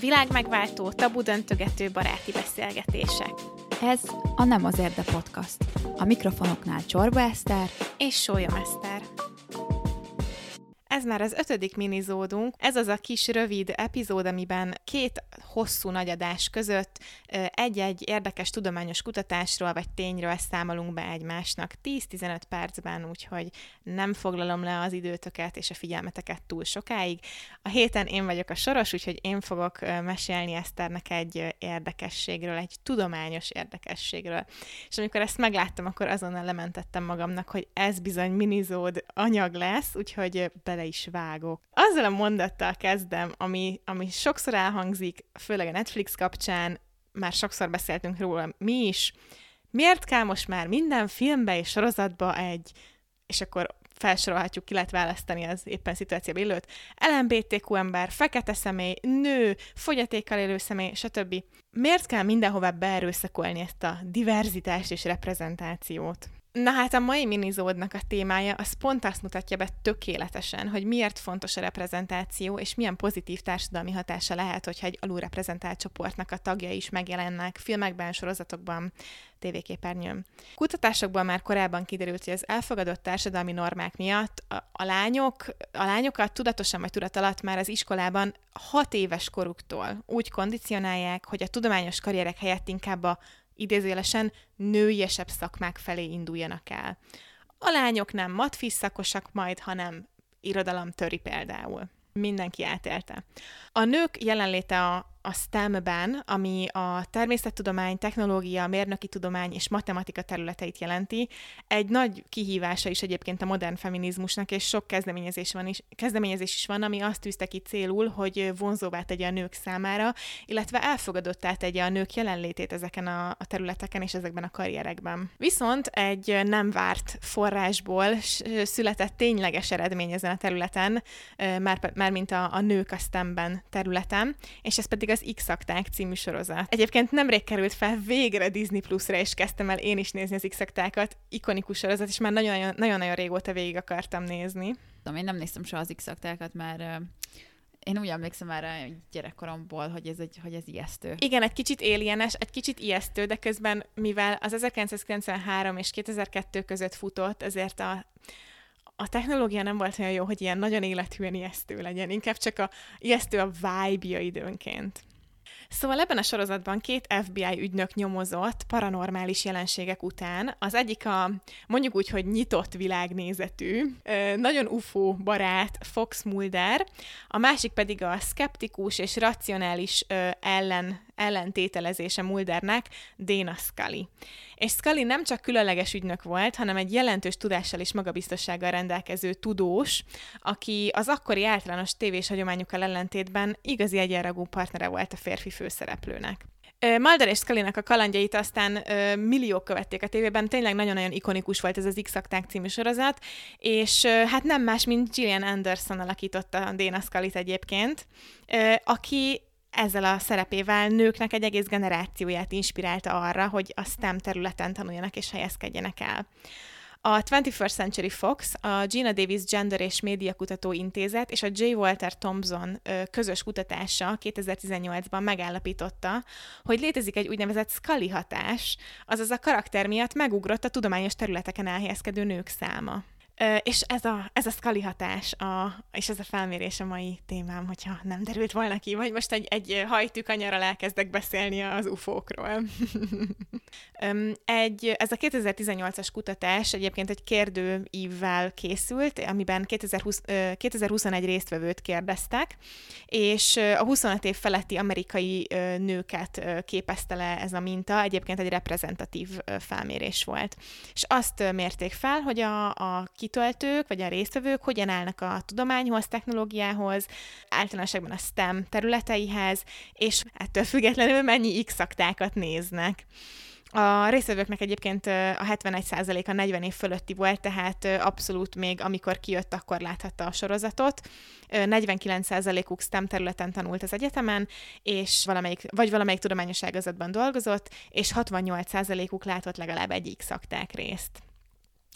Világ megváltó, tabu döntögető baráti beszélgetések. Ez a Nem az Érde Podcast. A mikrofonoknál Csorba Eszter és Sólyom Eszter. Ez már az ötödik minizódunk. Ez az a kis rövid epizód, amiben két hosszú nagyadás között egy-egy érdekes tudományos kutatásról vagy tényről számolunk be egymásnak 10-15 percben, úgyhogy nem foglalom le az időtöket és a figyelmeteket túl sokáig. A héten én vagyok a soros, úgyhogy én fogok mesélni Eszternek egy érdekességről, egy tudományos érdekességről. És amikor ezt megláttam, akkor azonnal lementettem magamnak, hogy ez bizony minizód anyag lesz, úgyhogy bele is vágok. Azzal a mondattal kezdem, ami, ami sokszor elhangzik, főleg a Netflix kapcsán, már sokszor beszéltünk róla mi is, miért kell most már minden filmbe és sorozatba egy, és akkor felsorolhatjuk, ki lehet választani az éppen szituációban élőt, LMBTQ ember, fekete személy, nő, fogyatékkal élő személy, stb. Miért kell mindenhova beerőszakolni ezt a diverzitást és reprezentációt? Na hát a mai minizódnak a témája az pont azt mutatja be tökéletesen, hogy miért fontos a reprezentáció, és milyen pozitív társadalmi hatása lehet, hogyha egy alulreprezentált csoportnak a tagjai is megjelennek filmekben, sorozatokban, tévéképernyőn. Kutatásokban már korábban kiderült, hogy az elfogadott társadalmi normák miatt a, a lányok, a lányokat tudatosan vagy tudat alatt már az iskolában hat éves koruktól úgy kondicionálják, hogy a tudományos karrierek helyett inkább a idézélesen nőiesebb szakmák felé induljanak el. A lányok nem matfisz szakosak majd, hanem irodalomtöri például. Mindenki átélte. A nők jelenléte a a STEM-ben, ami a természettudomány, technológia, mérnöki tudomány és matematika területeit jelenti, egy nagy kihívása is egyébként a modern feminizmusnak, és sok kezdeményezés, van is, kezdeményezés is van, ami azt tűzte ki célul, hogy vonzóvá tegye a nők számára, illetve elfogadottá tegye a nők jelenlétét ezeken a, a területeken és ezekben a karrierekben. Viszont egy nem várt forrásból született tényleges eredmény ezen a területen, már, már mint a, a nők a STEM-ben területen, és ez pedig az X-akták című sorozat. Egyébként nemrég került fel végre Disney Plus-ra, és kezdtem el én is nézni az X-aktákat. Ikonikus sorozat, és már nagyon-nagyon régóta végig akartam nézni. Tudom, én nem néztem soha az X-aktákat, mert én úgy emlékszem a gyerekkoromból, hogy ez, egy, hogy ez ijesztő. Igen, egy kicsit alienes, egy kicsit ijesztő, de közben, mivel az 1993 és 2002 között futott, ezért a a technológia nem volt olyan jó, hogy ilyen nagyon élethűen ijesztő legyen, inkább csak a ijesztő a vibe-ja időnként. Szóval ebben a sorozatban két FBI ügynök nyomozott paranormális jelenségek után. Az egyik a mondjuk úgy, hogy nyitott világnézetű, nagyon UFO barát Fox Mulder, a másik pedig a skeptikus és racionális ellen, ellentételezése Muldernek Dana Scully. És Scully nem csak különleges ügynök volt, hanem egy jelentős tudással és magabiztossággal rendelkező tudós, aki az akkori általános tévés hagyományokkal ellentétben igazi egyenragú partnere volt a férfi főszereplőnek. Mulder és scully a kalandjait aztán milliók követték a tévében, tényleg nagyon-nagyon ikonikus volt ez az x című sorozat, és hát nem más, mint Gillian Anderson alakította Dana scully egyébként, aki ezzel a szerepével nőknek egy egész generációját inspirálta arra, hogy a STEM területen tanuljanak és helyezkedjenek el. A 21st Century Fox, a Gina Davis Gender és Média Kutató Intézet és a J. Walter Thompson közös kutatása 2018-ban megállapította, hogy létezik egy úgynevezett Scully hatás, azaz a karakter miatt megugrott a tudományos területeken elhelyezkedő nők száma. És ez a, ez a Scully hatás, a, és ez a felmérés a mai témám, hogyha nem derült volna ki, vagy most egy, egy hajtűkanyarral elkezdek beszélni az UFO-król. egy, ez a 2018-as kutatás egyébként egy kérdőívvel készült, amiben 2020, 2021 résztvevőt kérdeztek, és a 25 év feletti amerikai nőket képezte le ez a minta, egyébként egy reprezentatív felmérés volt. És azt mérték fel, hogy a, a kitöltők, vagy a résztvevők hogyan állnak a tudományhoz, technológiához, általánosságban a STEM területeihez, és ettől függetlenül mennyi x néznek. A részvevőknek egyébként a 71%-a 40 év fölötti volt, tehát abszolút még amikor kijött, akkor láthatta a sorozatot. 49%-uk STEM területen tanult az egyetemen, és valamelyik, vagy valamelyik tudományos ágazatban dolgozott, és 68%-uk látott legalább egyik szakták részt.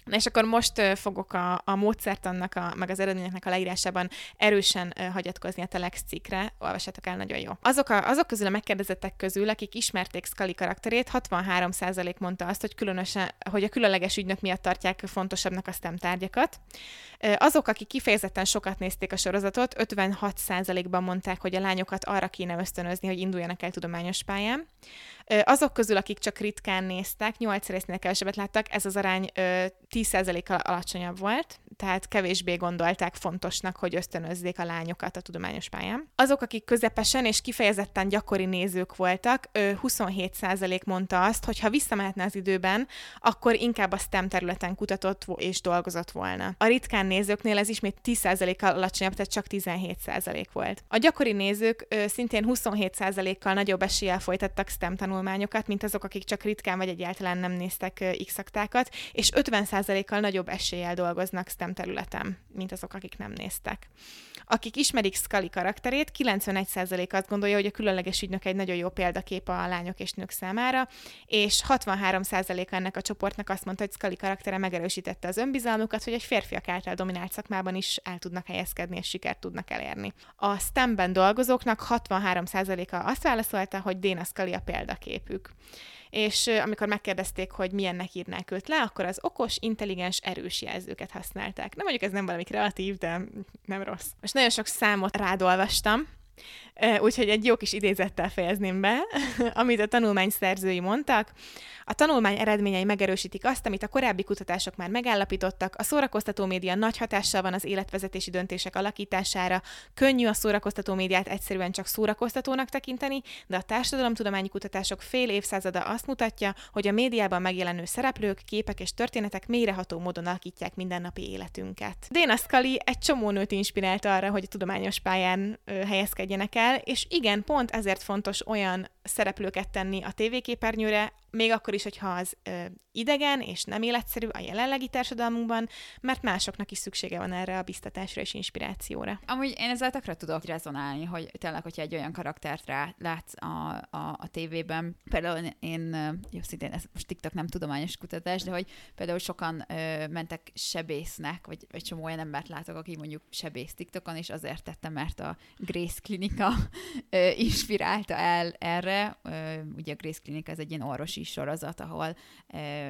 Na és akkor most fogok a, a módszertannak, a, meg az eredményeknek a leírásában erősen hagyatkozni a Telex cikkre, olvassátok el, nagyon jó. Azok, a, azok közül a megkérdezettek közül, akik ismerték Scully karakterét, 63% mondta azt, hogy, különösen, hogy a különleges ügynök miatt tartják fontosabbnak a STEM tárgyakat. Azok, akik kifejezetten sokat nézték a sorozatot, 56%-ban mondták, hogy a lányokat arra kéne ösztönözni, hogy induljanak el tudományos pályán. Azok közül, akik csak ritkán néztek, 8 résznél kevesebbet láttak, ez az arány 10%-kal alacsonyabb volt, tehát kevésbé gondolták fontosnak, hogy ösztönözzék a lányokat a tudományos pályán. Azok, akik közepesen és kifejezetten gyakori nézők voltak, 27% mondta azt, hogy ha visszamehetne az időben, akkor inkább a STEM területen kutatott és dolgozott volna. A ritkán nézőknél ez ismét 10%-kal alacsonyabb, tehát csak 17% volt. A gyakori nézők szintén 27%-kal nagyobb eséllyel folytattak STEM tanulmányokat, mint azok, akik csak ritkán vagy egyáltalán nem néztek X-aktákat, és 50%-kal nagyobb eséllyel dolgoznak STEM területen, mint azok, akik nem néztek. Akik ismerik Scully karakterét, 91% azt gondolja, hogy a különleges ügynök egy nagyon jó példakép a lányok és nők számára, és 63% ennek a csoportnak azt mondta, hogy Scully karaktere megerősítette az önbizalmukat, hogy egy férfiak által dominált szakmában is el tudnak helyezkedni és sikert tudnak elérni. A STEM-ben dolgozóknak 63%-a azt válaszolta, hogy Dana Scully a példaképük és amikor megkérdezték, hogy milyennek írnák őt le, akkor az okos, intelligens, erős jelzőket használták. Nem mondjuk ez nem valami kreatív, de nem rossz. Most nagyon sok számot rádolvastam, Úgyhogy egy jó kis idézettel fejezném be, amit a tanulmány szerzői mondtak. A tanulmány eredményei megerősítik azt, amit a korábbi kutatások már megállapítottak, a szórakoztató média nagy hatással van az életvezetési döntések alakítására, könnyű a szórakoztató médiát egyszerűen csak szórakoztatónak tekinteni, de a társadalomtudományi kutatások fél évszázada azt mutatja, hogy a médiában megjelenő szereplők, képek és történetek mélyreható módon alakítják mindennapi életünket. Dana Scully egy csomó nőt inspirált arra, hogy a tudományos pályán ö, helyezkedjenek el, és igen, pont ezért fontos olyan szereplőket tenni a tévéképernyőre, még akkor is, hogyha az ö, idegen és nem életszerű a jelenlegi társadalmunkban, mert másoknak is szüksége van erre a biztatásra és inspirációra. Amúgy én ezzel tökre tudok rezonálni, hogy tényleg, hogyha egy olyan karaktert rá látsz a, a, a tévében, például én, jó, szintén ez most TikTok nem tudományos kutatás, de hogy például sokan ö, mentek sebésznek, vagy egy csomó olyan embert látok, aki mondjuk sebész TikTokon, és azért tette, mert a Grace Klinika ö, inspirálta el erre. Ö, ugye a Grace Klinika ez egy ilyen orvosi sorozat, ahol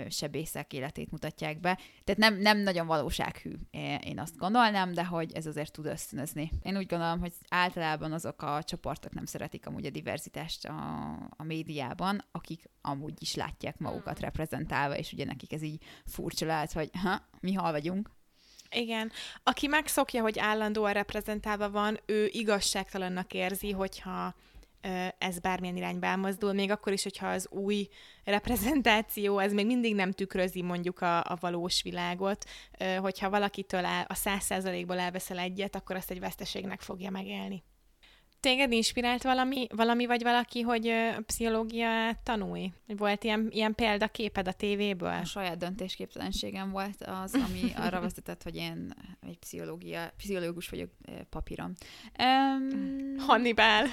sebészek életét mutatják be. Tehát nem, nem nagyon valósághű, én azt gondolnám, de hogy ez azért tud ösztönözni. Én úgy gondolom, hogy általában azok a csoportok nem szeretik amúgy a diverzitást a, a médiában, akik amúgy is látják magukat hmm. reprezentálva, és ugye nekik ez így furcsa lehet, hogy ha, mi hal vagyunk, igen. Aki megszokja, hogy állandóan reprezentálva van, ő igazságtalannak érzi, hogyha ez bármilyen irányba elmozdul, még akkor is, hogyha az új reprezentáció, ez még mindig nem tükrözi mondjuk a, a valós világot, hogyha valakitől el, a száz százalékból elveszel egyet, akkor azt egy veszteségnek fogja megélni. Téged inspirált valami, valami vagy valaki, hogy pszichológia tanulj? Volt ilyen, ilyen példaképed a tévéből? A saját döntésképtelenségem volt az, ami arra vezetett, hogy én egy pszichológia, pszichológus vagyok papíron. Um, Hannibal.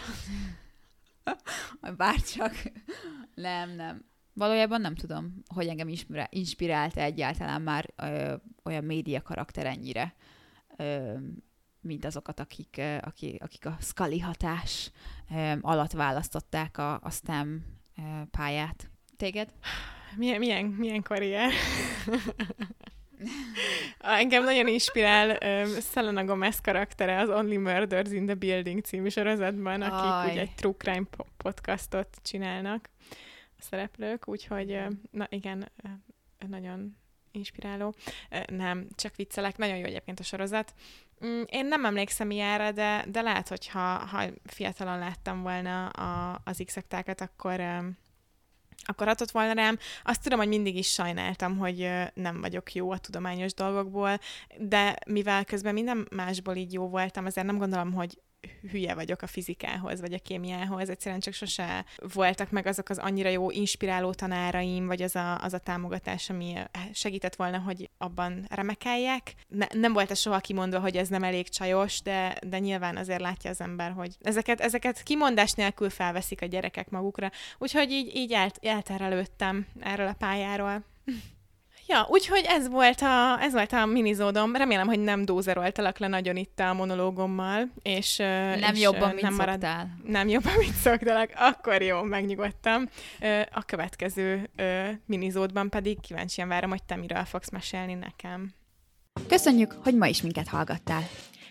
Bárcsak. Nem, nem. Valójában nem tudom, hogy engem inspirált egyáltalán már ö, olyan média karakter ennyire, ö, mint azokat, akik, ö, akik, akik a Scully hatás ö, alatt választották a, a STEM ö, pályát. Téged? Milyen, milyen, milyen karrier? Engem nagyon inspirál um, Selena Gomez karaktere az Only Murders in the Building című sorozatban, akik Aj. ugye egy true crime podcastot csinálnak a szereplők, úgyhogy na igen, nagyon inspiráló. Nem, csak viccelek, nagyon jó egyébként a sorozat. Mm, én nem emlékszem ilyenre, de, de lehet, hogy ha, ha fiatalon láttam volna a, az x akkor akkor adott volna rám. Azt tudom, hogy mindig is sajnáltam, hogy nem vagyok jó a tudományos dolgokból, de mivel közben minden másból így jó voltam, ezért nem gondolom, hogy hülye vagyok a fizikához, vagy a kémiához, egyszerűen csak sose voltak meg azok az annyira jó inspiráló tanáraim, vagy az a, az a támogatás, ami segített volna, hogy abban remekeljek. Ne, nem volt ez soha kimondva, hogy ez nem elég csajos, de, de nyilván azért látja az ember, hogy ezeket, ezeket kimondás nélkül felveszik a gyerekek magukra. Úgyhogy így, így elt, elterelődtem erről a pályáról. Ja, úgyhogy ez volt a, ez volt a minizódom. Remélem, hogy nem dózeroltalak le nagyon itt a monológommal, és nem és jobban, mint nem marad, szoktál. Nem jobban, mint szoktalak. Akkor jó, megnyugodtam. A következő minizódban pedig kíváncsian várom, hogy te miről fogsz mesélni nekem. Köszönjük, hogy ma is minket hallgattál.